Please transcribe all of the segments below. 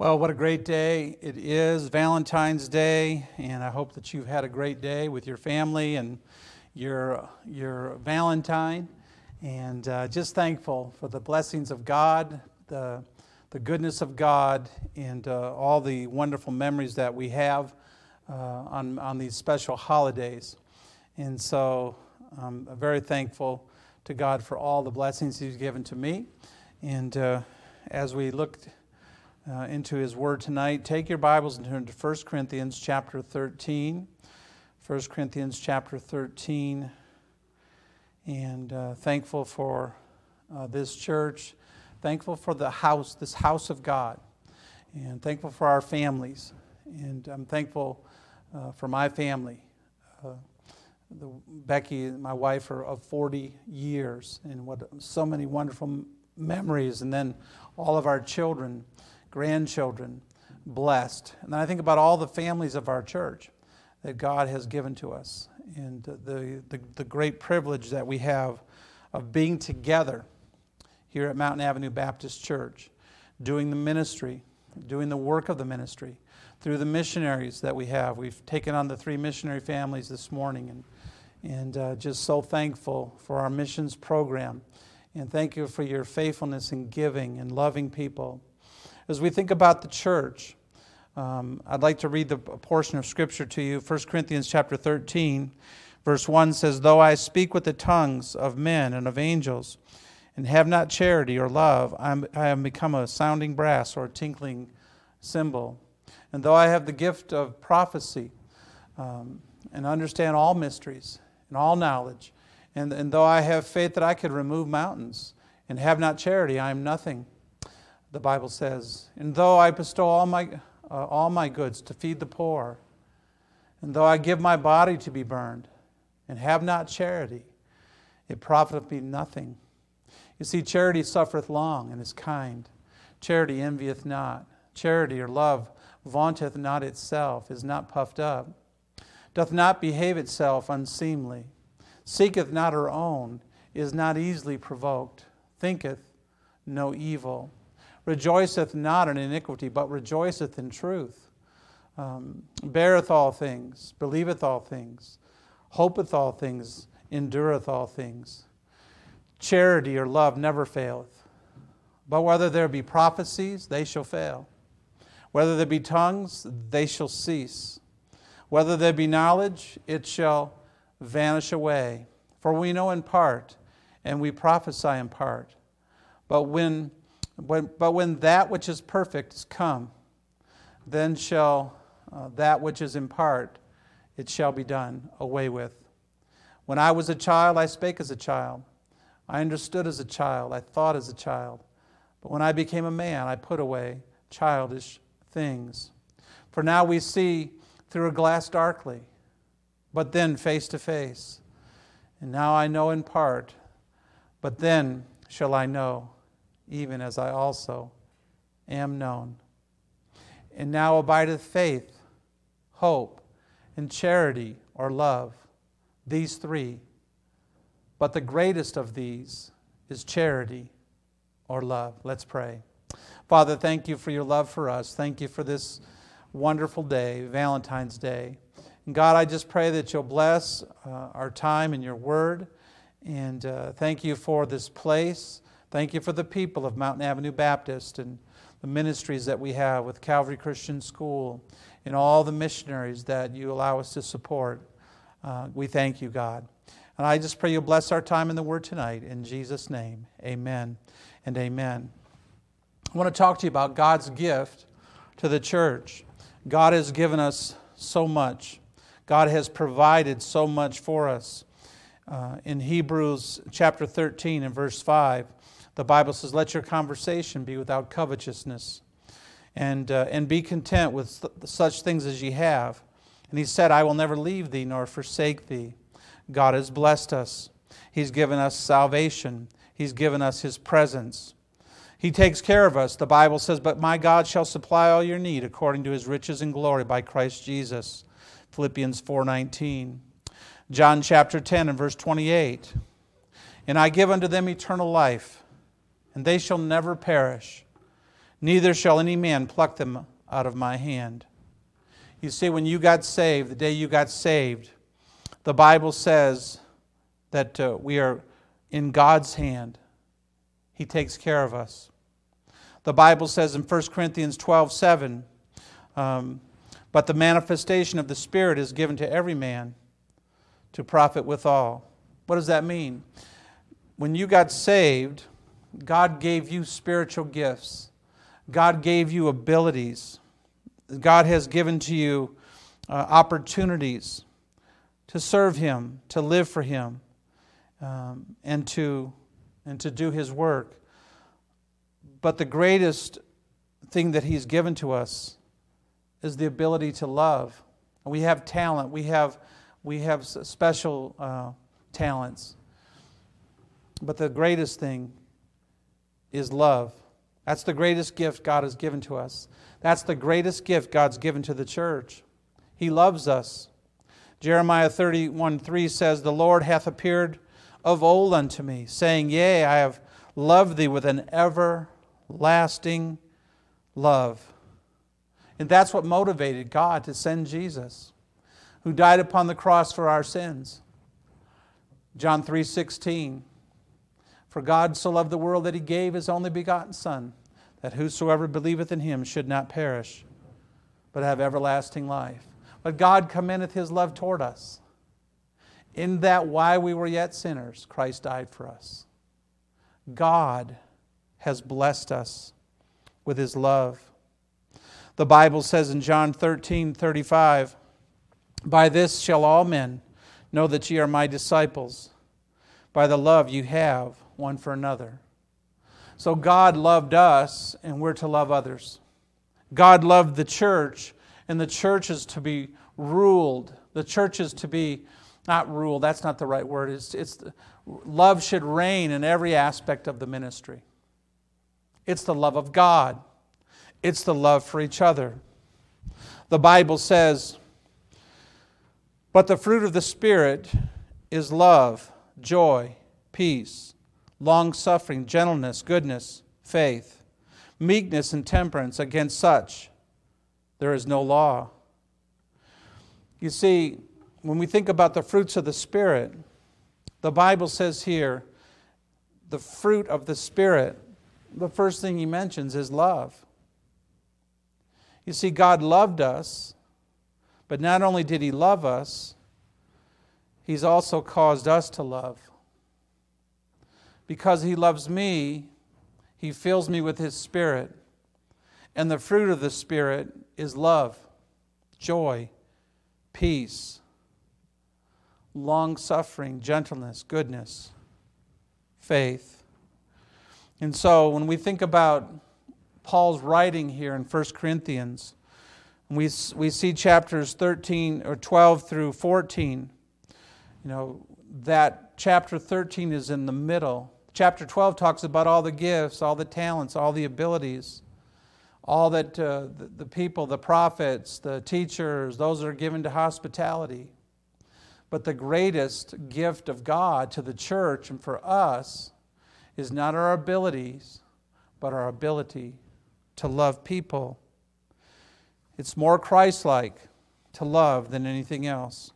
Well, what a great day it is, Valentine's Day, and I hope that you've had a great day with your family and your, your Valentine. And uh, just thankful for the blessings of God, the, the goodness of God, and uh, all the wonderful memories that we have uh, on, on these special holidays. And so I'm very thankful to God for all the blessings He's given to me. And uh, as we look uh, into his word tonight. Take your Bibles and turn to 1 Corinthians chapter 13. 1 Corinthians chapter 13. And uh, thankful for uh, this church, thankful for the house, this house of God, and thankful for our families. And I'm thankful uh, for my family. Uh, the, Becky, my wife, are of 40 years, and what so many wonderful memories, and then all of our children grandchildren blessed. And then I think about all the families of our church that God has given to us and the, the, the great privilege that we have of being together here at Mountain Avenue Baptist Church, doing the ministry, doing the work of the ministry through the missionaries that we have. We've taken on the three missionary families this morning and, and uh, just so thankful for our missions program. And thank you for your faithfulness in giving and loving people. As we think about the church, um, I'd like to read the portion of scripture to you. 1 Corinthians chapter 13, verse 1 says, Though I speak with the tongues of men and of angels, and have not charity or love, I'm, I am become a sounding brass or a tinkling cymbal. And though I have the gift of prophecy um, and understand all mysteries and all knowledge, and, and though I have faith that I could remove mountains and have not charity, I am nothing the Bible says, And though I bestow all my, uh, all my goods to feed the poor, and though I give my body to be burned, and have not charity, it profiteth me nothing. You see, charity suffereth long and is kind. Charity envieth not. Charity or love vaunteth not itself, is not puffed up, doth not behave itself unseemly, seeketh not her own, is not easily provoked, thinketh no evil rejoiceth not in iniquity, but rejoiceth in truth, um, beareth all things, believeth all things, hopeth all things, endureth all things. Charity or love never faileth. But whether there be prophecies, they shall fail. Whether there be tongues, they shall cease. Whether there be knowledge, it shall vanish away. For we know in part, and we prophesy in part. But when when, but when that which is perfect is come, then shall uh, that which is in part, it shall be done away with. When I was a child, I spake as a child. I understood as a child. I thought as a child. But when I became a man, I put away childish things. For now we see through a glass darkly, but then face to face. And now I know in part, but then shall I know even as I also am known. And now abideth faith, hope, and charity or love, these three. But the greatest of these is charity or love. Let's pray. Father, thank you for your love for us. Thank you for this wonderful day, Valentine's Day. And God, I just pray that you'll bless uh, our time and your word. And uh, thank you for this place. Thank you for the people of Mountain Avenue Baptist and the ministries that we have with Calvary Christian School and all the missionaries that you allow us to support. Uh, we thank you, God. And I just pray you'll bless our time in the Word tonight. In Jesus' name, amen and amen. I want to talk to you about God's gift to the church. God has given us so much, God has provided so much for us. Uh, in Hebrews chapter 13 and verse 5, the Bible says, Let your conversation be without covetousness, and, uh, and be content with such things as ye have. And he said, I will never leave thee nor forsake thee. God has blessed us, He's given us salvation, He's given us His presence. He takes care of us. The Bible says, But my God shall supply all your need according to his riches and glory by Christ Jesus. Philippians 4:19. John chapter 10 and verse 28. And I give unto them eternal life, and they shall never perish, neither shall any man pluck them out of my hand. You see, when you got saved, the day you got saved, the Bible says that uh, we are in God's hand. He takes care of us. The Bible says in 1 Corinthians 12 7, um, but the manifestation of the Spirit is given to every man to profit withal. What does that mean? When you got saved, God gave you spiritual gifts, God gave you abilities, God has given to you uh, opportunities to serve Him, to live for Him, um, and, to, and to do His work. But the greatest thing that He's given to us is the ability to love. We have talent, we have, we have special uh, talents. But the greatest thing is love. That's the greatest gift God has given to us. That's the greatest gift God's given to the church. He loves us. Jeremiah 31 3 says, The Lord hath appeared of old unto me, saying, Yea, I have loved thee with an everlasting love. And that's what motivated God to send Jesus, who died upon the cross for our sins. John 3:16 For God so loved the world that he gave his only begotten son that whosoever believeth in him should not perish but have everlasting life. But God commendeth his love toward us in that while we were yet sinners Christ died for us. God has blessed us with his love. The Bible says in John 13 35, By this shall all men know that ye are my disciples, by the love you have one for another. So God loved us, and we're to love others. God loved the church, and the church is to be ruled. The church is to be not ruled, that's not the right word. It's, it's love should reign in every aspect of the ministry. It's the love of God it's the love for each other. The Bible says, But the fruit of the Spirit is love, joy, peace, long suffering, gentleness, goodness, faith, meekness, and temperance. Against such there is no law. You see, when we think about the fruits of the Spirit, the Bible says here, the fruit of the Spirit, the first thing he mentions is love. You see, God loved us, but not only did He love us, He's also caused us to love. Because He loves me, He fills me with His Spirit. And the fruit of the Spirit is love, joy, peace, long suffering, gentleness, goodness, faith. And so when we think about Paul's writing here in 1 Corinthians. We, we see chapters 13 or 12 through 14. You know, that chapter 13 is in the middle. Chapter 12 talks about all the gifts, all the talents, all the abilities, all that uh, the, the people, the prophets, the teachers, those that are given to hospitality. But the greatest gift of God to the church and for us is not our abilities, but our ability to love people. It's more Christ like to love than anything else.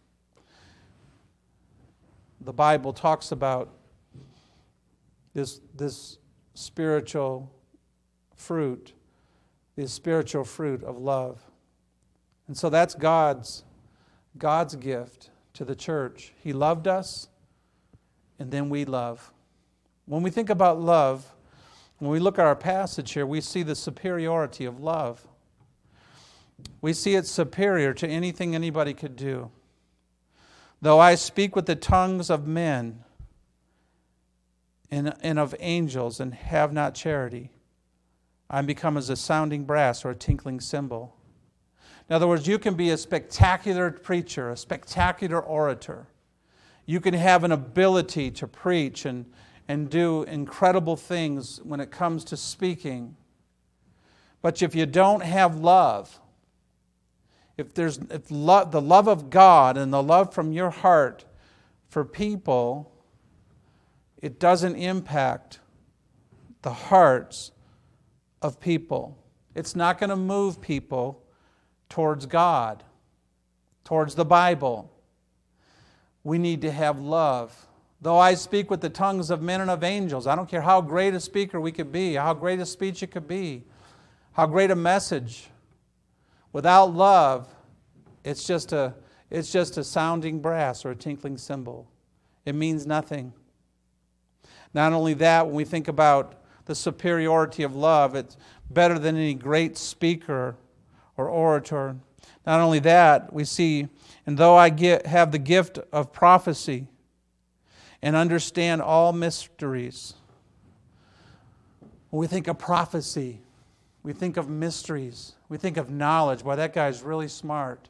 The Bible talks about this, this spiritual fruit, this spiritual fruit of love. And so that's God's, God's gift to the church. He loved us, and then we love. When we think about love, when we look at our passage here, we see the superiority of love. We see it superior to anything anybody could do. Though I speak with the tongues of men and, and of angels and have not charity, I become as a sounding brass or a tinkling cymbal. In other words, you can be a spectacular preacher, a spectacular orator. You can have an ability to preach and, and do incredible things when it comes to speaking. But if you don't have love, if there's if lo- the love of God and the love from your heart for people, it doesn't impact the hearts of people. It's not going to move people towards God, towards the Bible. We need to have love. Though I speak with the tongues of men and of angels, I don't care how great a speaker we could be, how great a speech it could be, how great a message. Without love, it's just a, it's just a sounding brass or a tinkling cymbal. It means nothing. Not only that, when we think about the superiority of love, it's better than any great speaker or orator. Not only that, we see, and though I get, have the gift of prophecy and understand all mysteries, when we think of prophecy, we think of mysteries, we think of knowledge. Boy, that guy's really smart.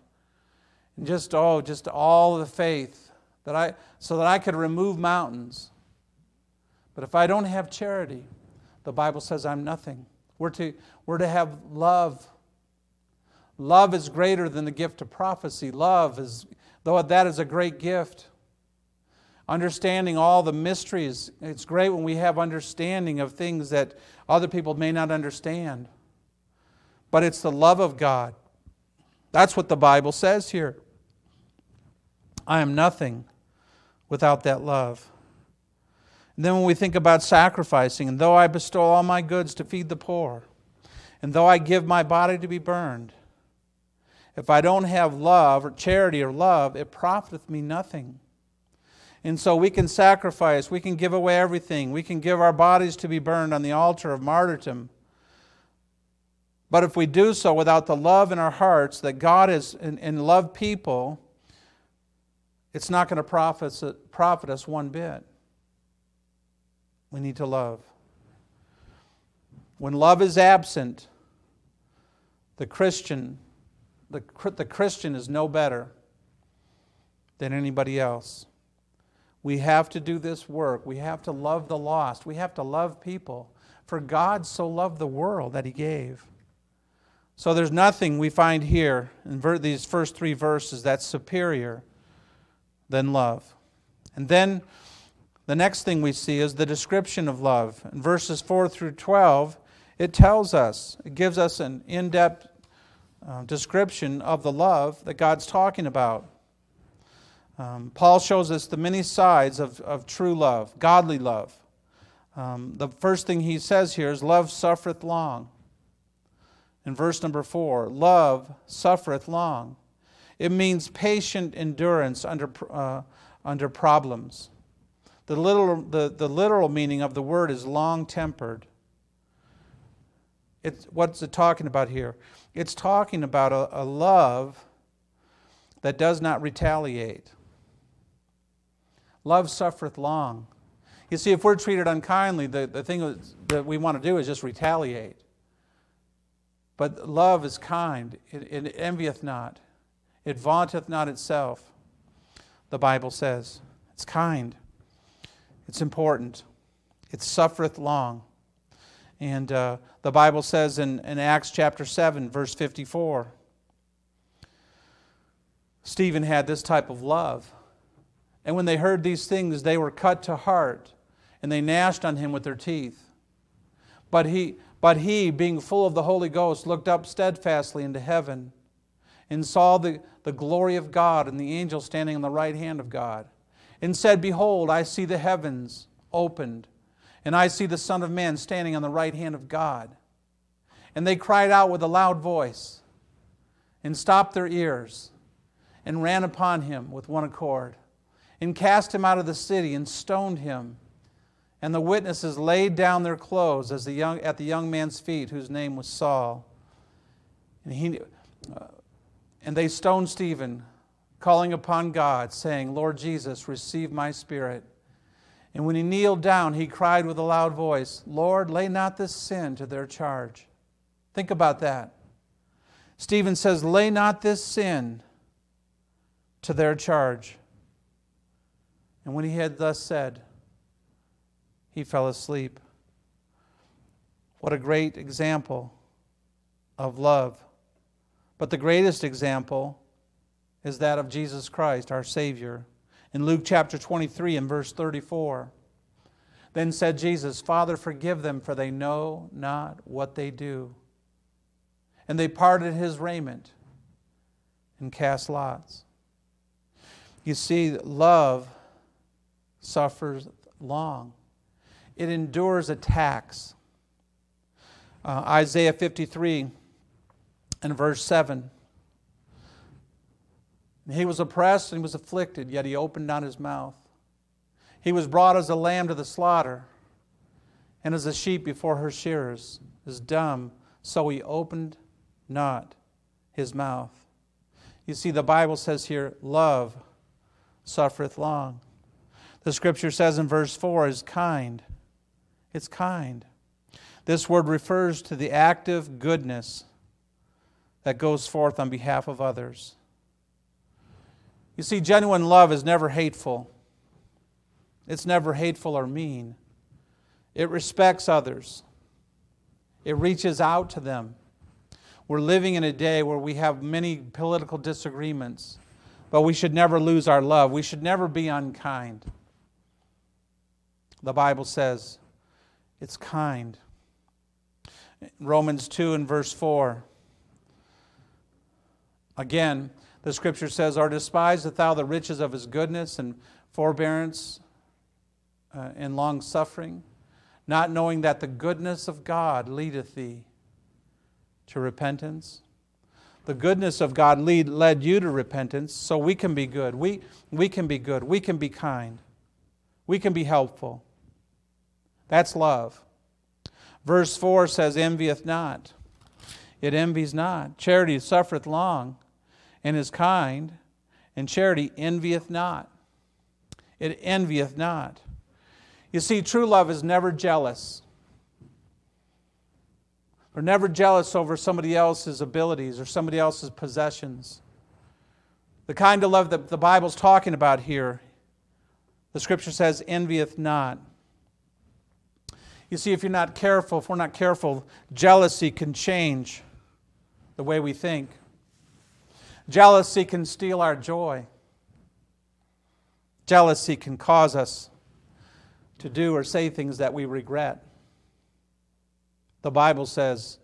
And just, oh, just all the faith that I, so that I could remove mountains. But if I don't have charity, the Bible says I'm nothing. We're to, we're to have love. Love is greater than the gift of prophecy. Love is, though that is a great gift. Understanding all the mysteries, it's great when we have understanding of things that other people may not understand. But it's the love of God. That's what the Bible says here. I am nothing without that love. And then when we think about sacrificing, and though I bestow all my goods to feed the poor, and though I give my body to be burned, if I don't have love or charity or love, it profiteth me nothing. And so we can sacrifice, we can give away everything, we can give our bodies to be burned on the altar of martyrdom. But if we do so without the love in our hearts that God is and, and love people, it's not going to profit, profit us one bit. We need to love. When love is absent, the Christian, the, the Christian is no better than anybody else. We have to do this work. We have to love the lost. We have to love people. For God so loved the world that He gave. So there's nothing we find here in these first three verses that's superior than love. And then the next thing we see is the description of love. In verses 4 through 12, it tells us, it gives us an in depth uh, description of the love that God's talking about. Um, Paul shows us the many sides of, of true love, godly love. Um, the first thing he says here is, Love suffereth long. In verse number 4, love suffereth long. It means patient endurance under, uh, under problems. The literal, the, the literal meaning of the word is long tempered. It's, what's it talking about here? It's talking about a, a love that does not retaliate. Love suffereth long. You see, if we're treated unkindly, the, the thing that we want to do is just retaliate. But love is kind, it, it envieth not, it vaunteth not itself, the Bible says. It's kind. It's important. It suffereth long. And uh, the Bible says in, in Acts chapter 7, verse 54, Stephen had this type of love. And when they heard these things, they were cut to heart, and they gnashed on him with their teeth. But he, but he, being full of the Holy Ghost, looked up steadfastly into heaven and saw the, the glory of God and the angel standing on the right hand of God and said, Behold, I see the heavens opened, and I see the Son of Man standing on the right hand of God. And they cried out with a loud voice, and stopped their ears, and ran upon him with one accord, and cast him out of the city, and stoned him. And the witnesses laid down their clothes as the young, at the young man's feet, whose name was Saul. And, he, uh, and they stoned Stephen calling upon God, saying, Lord Jesus, receive my spirit. And when he kneeled down, he cried with a loud voice, Lord, lay not this sin to their charge. Think about that. Stephen says, Lay not this sin to their charge. And when he had thus said, he fell asleep. What a great example of love. But the greatest example is that of Jesus Christ, our Savior. In Luke chapter 23 and verse 34, Then said Jesus, Father, forgive them, for they know not what they do. And they parted his raiment and cast lots. You see, love suffers long, it endures attacks. Uh, Isaiah 53 and verse 7. He was oppressed and he was afflicted, yet he opened not his mouth. He was brought as a lamb to the slaughter, and as a sheep before her shearers is dumb, so he opened not his mouth. You see, the Bible says here, love suffereth long. The scripture says in verse 4 is kind. It's kind. This word refers to the active goodness that goes forth on behalf of others. You see, genuine love is never hateful. It's never hateful or mean. It respects others, it reaches out to them. We're living in a day where we have many political disagreements, but we should never lose our love. We should never be unkind. The Bible says it's kind. Romans 2 and verse 4. Again, the scripture says, Or despiseth thou the riches of his goodness and forbearance uh, and long suffering, not knowing that the goodness of God leadeth thee to repentance? The goodness of God lead, led you to repentance, so we can be good. We, we can be good. We can be kind. We can be helpful. That's love. Verse 4 says, Envieth not. It envies not. Charity suffereth long and is kind, and charity envieth not. It envieth not. You see, true love is never jealous. We're never jealous over somebody else's abilities or somebody else's possessions. The kind of love that the Bible's talking about here, the scripture says, envieth not. You see, if you're not careful, if we're not careful, jealousy can change the way we think. Jealousy can steal our joy. Jealousy can cause us to do or say things that we regret. The Bible says,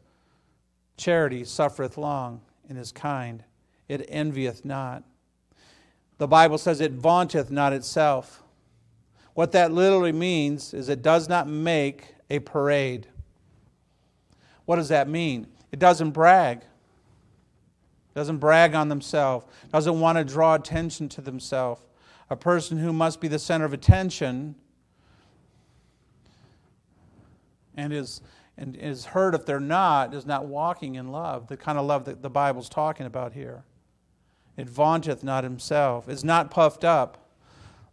Charity suffereth long and is kind, it envieth not. The Bible says, It vaunteth not itself. What that literally means is it does not make a parade. What does that mean? It doesn't brag doesn't brag on themselves, doesn't want to draw attention to themselves. A person who must be the center of attention and is, and is hurt if they're not, is not walking in love, the kind of love that the Bible's talking about here. It vaunteth not himself, is not puffed up,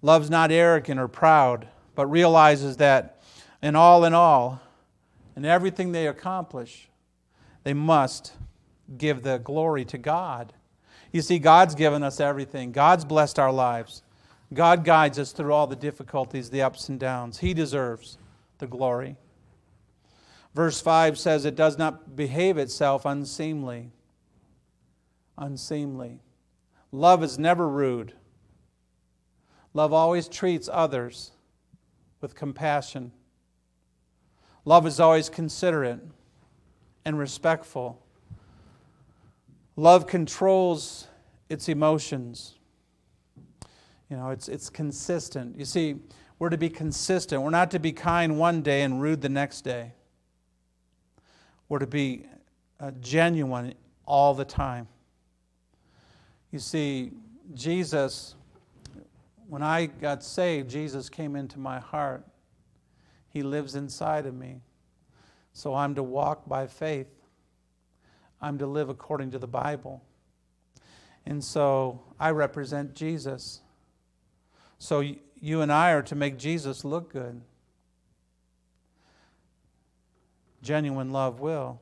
loves not arrogant or proud, but realizes that in all in all, in everything they accomplish, they must give the glory to God. You see, God's given us everything, God's blessed our lives. God guides us through all the difficulties, the ups and downs. He deserves the glory. Verse 5 says, It does not behave itself unseemly. Unseemly. Love is never rude. Love always treats others with compassion. Love is always considerate and respectful. Love controls its emotions. You know, it's, it's consistent. You see, we're to be consistent. We're not to be kind one day and rude the next day. We're to be uh, genuine all the time. You see, Jesus, when I got saved, Jesus came into my heart. He lives inside of me. So I'm to walk by faith I'm to live according to the Bible. And so I represent Jesus. So you and I are to make Jesus look good. Genuine love will.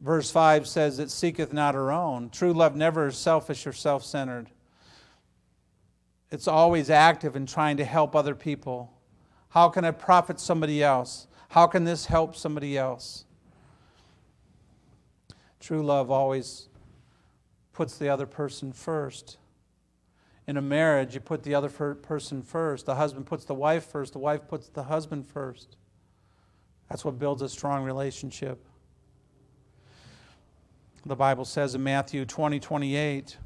Verse 5 says, It seeketh not her own. True love never is selfish or self centered. It's always active in trying to help other people. How can I profit somebody else? How can this help somebody else? True love always puts the other person first. in a marriage, you put the other person first. The husband puts the wife first, the wife puts the husband first. That's what builds a strong relationship. The Bible says in Matthew 20 28,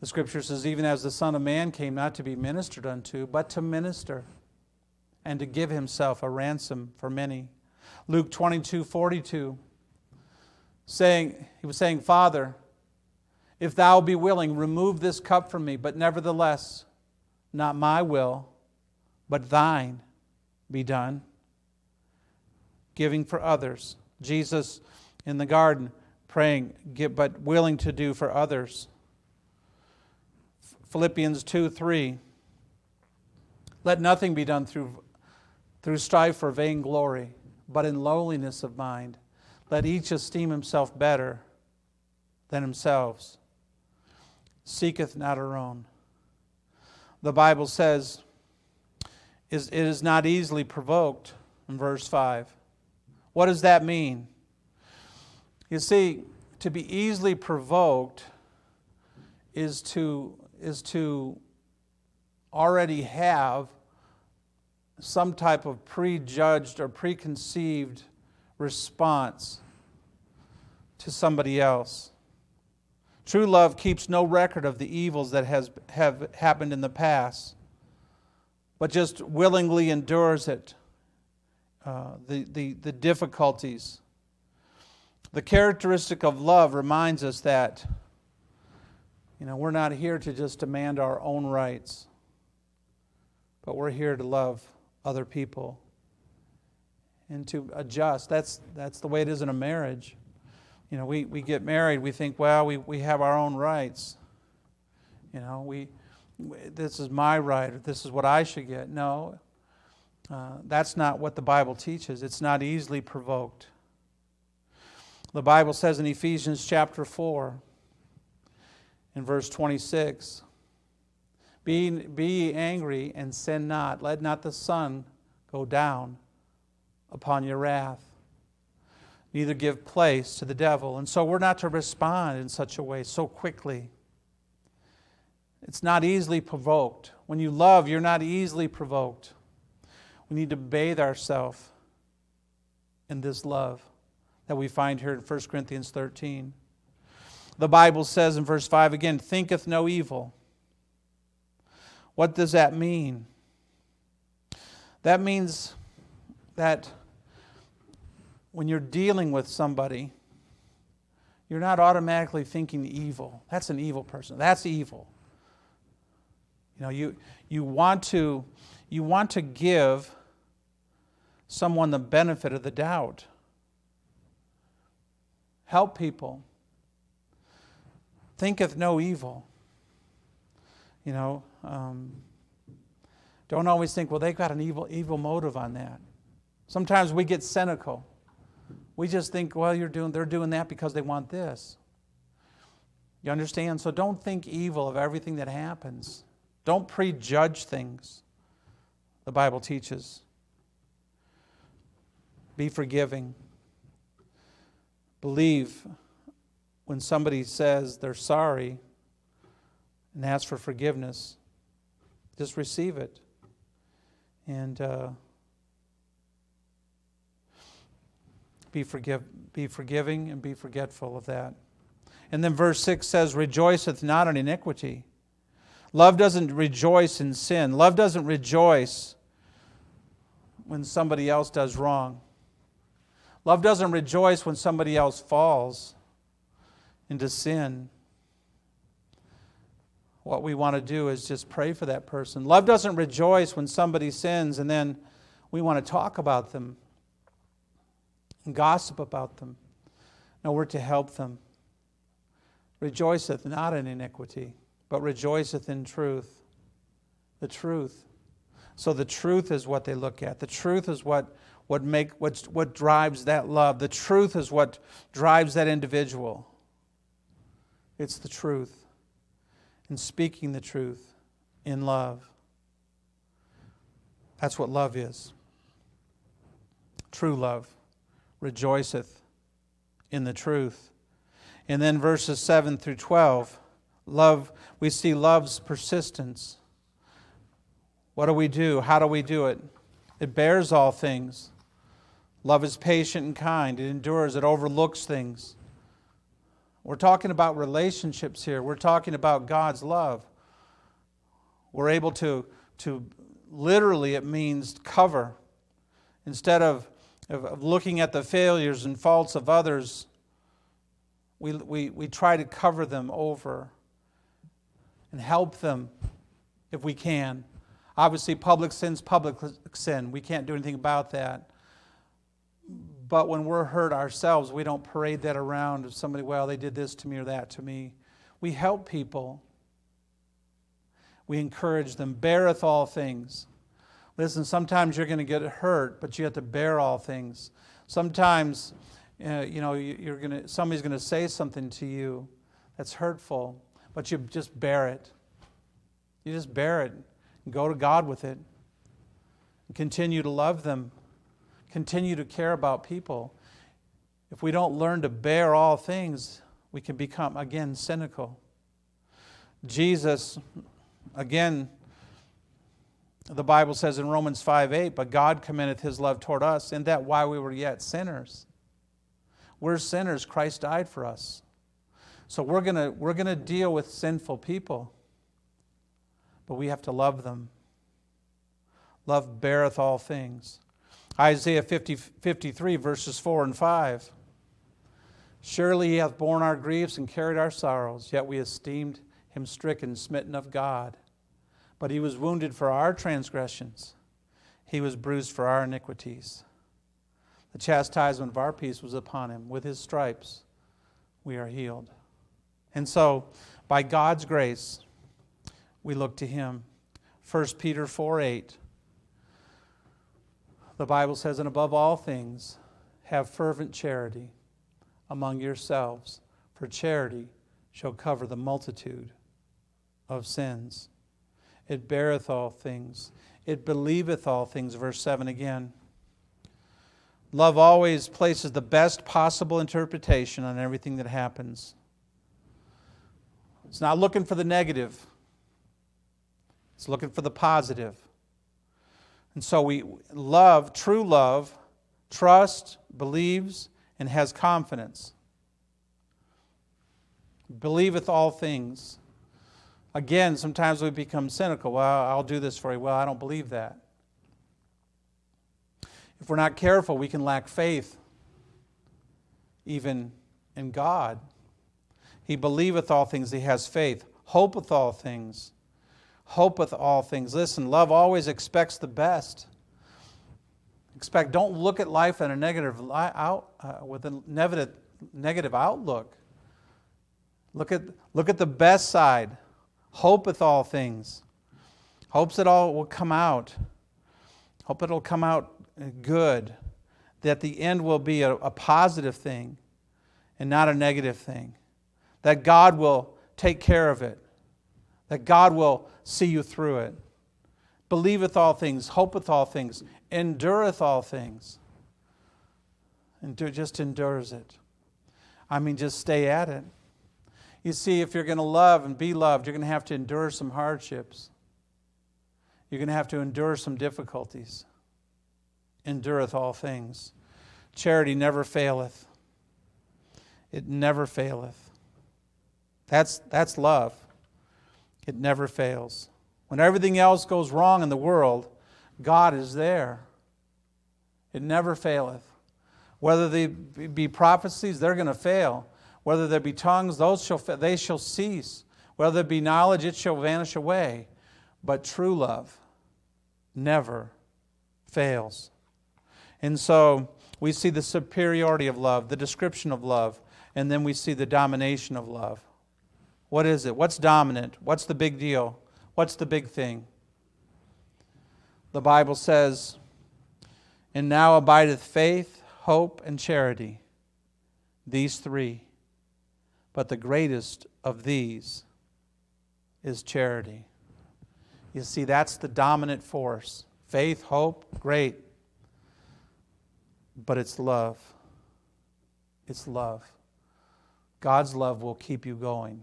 the scripture says, Even as the Son of Man came not to be ministered unto, but to minister and to give himself a ransom for many. Luke 22 42, saying, He was saying, Father, if thou be willing, remove this cup from me, but nevertheless, not my will, but thine be done. Giving for others. Jesus in the garden praying, but willing to do for others. Philippians 2 3. Let nothing be done through, through strife or vainglory, but in lowliness of mind. Let each esteem himself better than themselves. Seeketh not her own. The Bible says, it is not easily provoked, in verse 5. What does that mean? You see, to be easily provoked is to, is to already have some type of prejudged or preconceived response to somebody else. True love keeps no record of the evils that has, have happened in the past, but just willingly endures it, uh, the, the, the difficulties the characteristic of love reminds us that you know, we're not here to just demand our own rights, but we're here to love other people and to adjust. That's, that's the way it is in a marriage. You know, we, we get married, we think, well, we, we have our own rights. You know, we, this is my right, or this is what I should get. No, uh, that's not what the Bible teaches. It's not easily provoked. The Bible says in Ephesians chapter 4, in verse 26, be, be angry and sin not. Let not the sun go down upon your wrath. Neither give place to the devil. And so we're not to respond in such a way so quickly. It's not easily provoked. When you love, you're not easily provoked. We need to bathe ourselves in this love that we find here in 1 Corinthians 13. The Bible says in verse 5 again, thinketh no evil. What does that mean? That means that when you're dealing with somebody, you're not automatically thinking evil. That's an evil person. That's evil. You know, you, you, want to, you want to give someone the benefit of the doubt help people, thinketh no evil. You know, um, don't always think, well, they've got an evil, evil motive on that. Sometimes we get cynical. We just think, well, you're doing, they're doing that because they want this. You understand? So don't think evil of everything that happens. Don't prejudge things, the Bible teaches. Be forgiving. Believe when somebody says they're sorry and ask for forgiveness, just receive it. And uh, be, forgive, be forgiving and be forgetful of that. And then verse 6 says, Rejoiceth not in iniquity. Love doesn't rejoice in sin. Love doesn't rejoice when somebody else does wrong. Love doesn't rejoice when somebody else falls into sin. What we want to do is just pray for that person. Love doesn't rejoice when somebody sins and then we want to talk about them and gossip about them. No, we're to help them. Rejoiceth not in iniquity, but rejoiceth in truth. The truth. So the truth is what they look at. The truth is what what, make, what, what drives that love. The truth is what drives that individual. It's the truth. And speaking the truth in love. That's what love is. True love rejoiceth in the truth. And then verses 7 through 12 Love, we see love's persistence. What do we do? How do we do it? It bears all things. Love is patient and kind. It endures. It overlooks things. We're talking about relationships here. We're talking about God's love. We're able to, to literally, it means cover. Instead of, of, of looking at the failures and faults of others, we, we, we try to cover them over and help them if we can. Obviously, public sin's public sin. We can't do anything about that. But when we're hurt ourselves, we don't parade that around of somebody, well, they did this to me or that to me. We help people. We encourage them. Beareth all things. Listen, sometimes you're going to get hurt, but you have to bear all things. Sometimes, uh, you know, you're going to, somebody's going to say something to you that's hurtful, but you just bear it. You just bear it and go to God with it. Continue to love them. Continue to care about people. If we don't learn to bear all things, we can become, again, cynical. Jesus, again, the Bible says in Romans 5 8, but God commendeth his love toward us, in that while we were yet sinners, we're sinners, Christ died for us. So we're going we're going to deal with sinful people, but we have to love them. Love beareth all things. Isaiah 50, 53, verses 4 and 5. Surely he hath borne our griefs and carried our sorrows, yet we esteemed him stricken, smitten of God. But he was wounded for our transgressions, he was bruised for our iniquities. The chastisement of our peace was upon him. With his stripes, we are healed. And so, by God's grace, we look to Him. 1 Peter 4 8. The Bible says, And above all things, have fervent charity among yourselves, for charity shall cover the multitude of sins. It beareth all things, it believeth all things. Verse 7 again. Love always places the best possible interpretation on everything that happens. It's not looking for the negative, it's looking for the positive. And so we love, true love, trust, believes, and has confidence. Believeth all things. Again, sometimes we become cynical. Well, I'll do this for you. Well, I don't believe that. If we're not careful, we can lack faith, even in God. He believeth all things, he has faith, hopeth all things, hopeth all things. Listen, love always expects the best. Expect, don't look at life in a negative out, uh, with a negative, negative outlook. Look at, look at the best side. Hopeth all things. Hopes it all will come out. Hope it'll come out good. That the end will be a, a positive thing and not a negative thing that God will take care of it, that God will see you through it. Believeth all things, hopeth all things, endureth all things. And just endures it. I mean, just stay at it. You see, if you're going to love and be loved, you're going to have to endure some hardships. You're going to have to endure some difficulties. Endureth all things. Charity never faileth. It never faileth. That's, that's love. It never fails. When everything else goes wrong in the world, God is there. It never faileth. Whether they be prophecies, they're going to fail. Whether there be tongues, those shall they shall cease. Whether there be knowledge, it shall vanish away. But true love never fails. And so we see the superiority of love, the description of love, and then we see the domination of love. What is it? What's dominant? What's the big deal? What's the big thing? The Bible says, And now abideth faith, hope, and charity, these three. But the greatest of these is charity. You see, that's the dominant force. Faith, hope, great. But it's love. It's love. God's love will keep you going.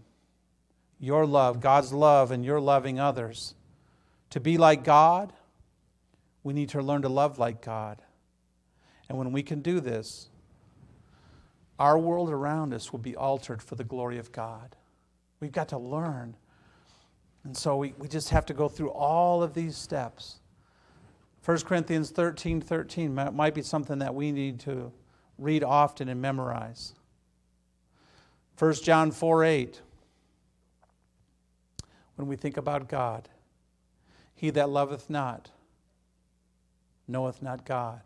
your love, God's love, and your loving others. To be like God, we need to learn to love like God. And when we can do this, our world around us will be altered for the glory of God. We've got to learn. And so we, we just have to go through all of these steps. 1 Corinthians 13 13 might be something that we need to read often and memorize. 1 John 4 8. When we think about God, he that loveth not knoweth not God,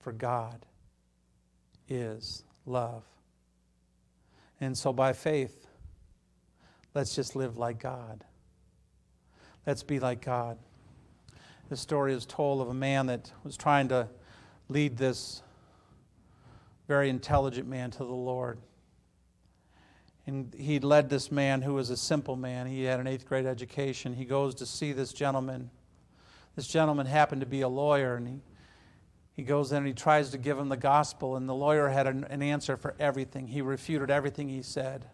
for God is love. And so by faith, let's just live like God. Let's be like God. The story is told of a man that was trying to lead this very intelligent man to the Lord. And he led this man who was a simple man. He had an eighth grade education. He goes to see this gentleman. This gentleman happened to be a lawyer, and he, he goes in and he tries to give him the gospel, and the lawyer had an, an answer for everything. He refuted everything he said.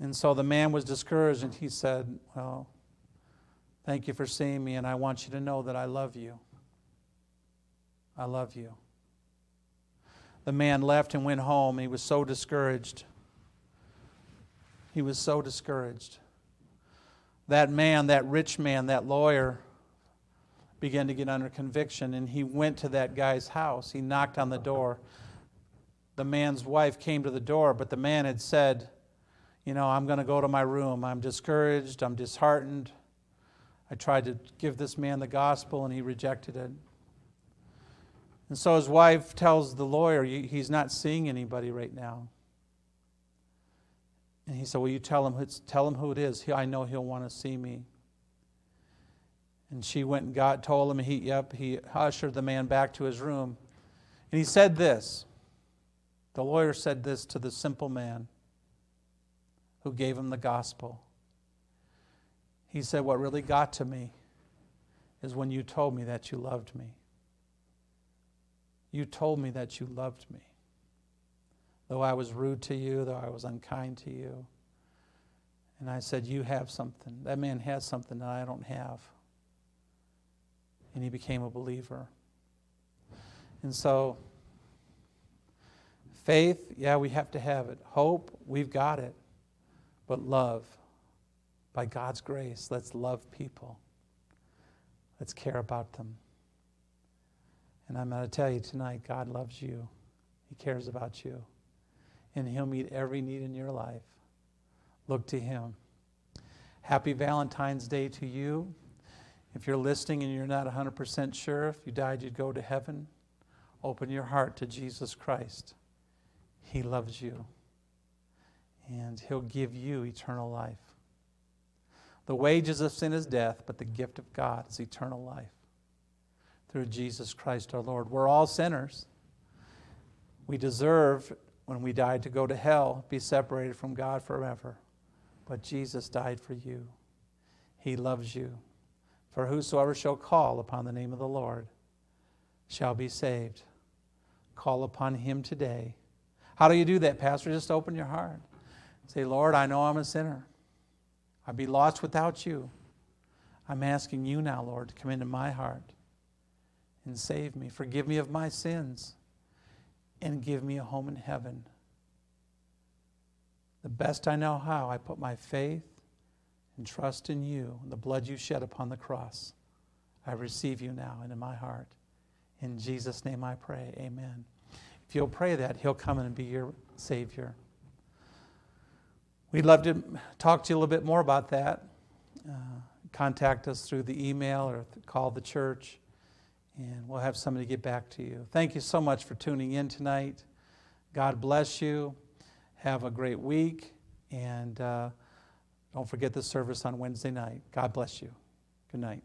And so the man was discouraged, and he said, Well, thank you for seeing me, and I want you to know that I love you. I love you. The man left and went home. He was so discouraged. He was so discouraged. That man, that rich man, that lawyer, began to get under conviction, and he went to that guy's house. He knocked on the door. The man's wife came to the door, but the man had said, You know, I'm going to go to my room. I'm discouraged. I'm disheartened. I tried to give this man the gospel, and he rejected it. And so his wife tells the lawyer he's not seeing anybody right now. And he said, Well, you tell him, tell him who it is. I know he'll want to see me. And she went and got, told him, he, yep, he ushered the man back to his room. And he said this the lawyer said this to the simple man who gave him the gospel. He said, What really got to me is when you told me that you loved me. You told me that you loved me. Though I was rude to you, though I was unkind to you. And I said, You have something. That man has something that I don't have. And he became a believer. And so, faith, yeah, we have to have it. Hope, we've got it. But love, by God's grace, let's love people. Let's care about them. And I'm going to tell you tonight God loves you, He cares about you, and He'll meet every need in your life. Look to Him. Happy Valentine's Day to you. If you're listening and you're not 100% sure if you died, you'd go to heaven, open your heart to Jesus Christ. He loves you, and He'll give you eternal life. The wages of sin is death, but the gift of God is eternal life through Jesus Christ our Lord. We're all sinners. We deserve, when we die, to go to hell, be separated from God forever. But Jesus died for you. He loves you. For whosoever shall call upon the name of the Lord shall be saved. Call upon him today. How do you do that, Pastor? Just open your heart. Say, Lord, I know I'm a sinner. I'd be lost without you. I'm asking you now, Lord, to come into my heart and save me. Forgive me of my sins and give me a home in heaven. The best I know how, I put my faith and trust in you, and the blood you shed upon the cross. I receive you now into my heart. In Jesus' name I pray. Amen. If you'll pray that, He'll come and be your Savior. We'd love to talk to you a little bit more about that. Uh, contact us through the email or call the church and we'll have somebody get back to you. Thank you so much for tuning in tonight. God bless you. Have a great week. And uh, don't forget the service on Wednesday night. God bless you. Good night.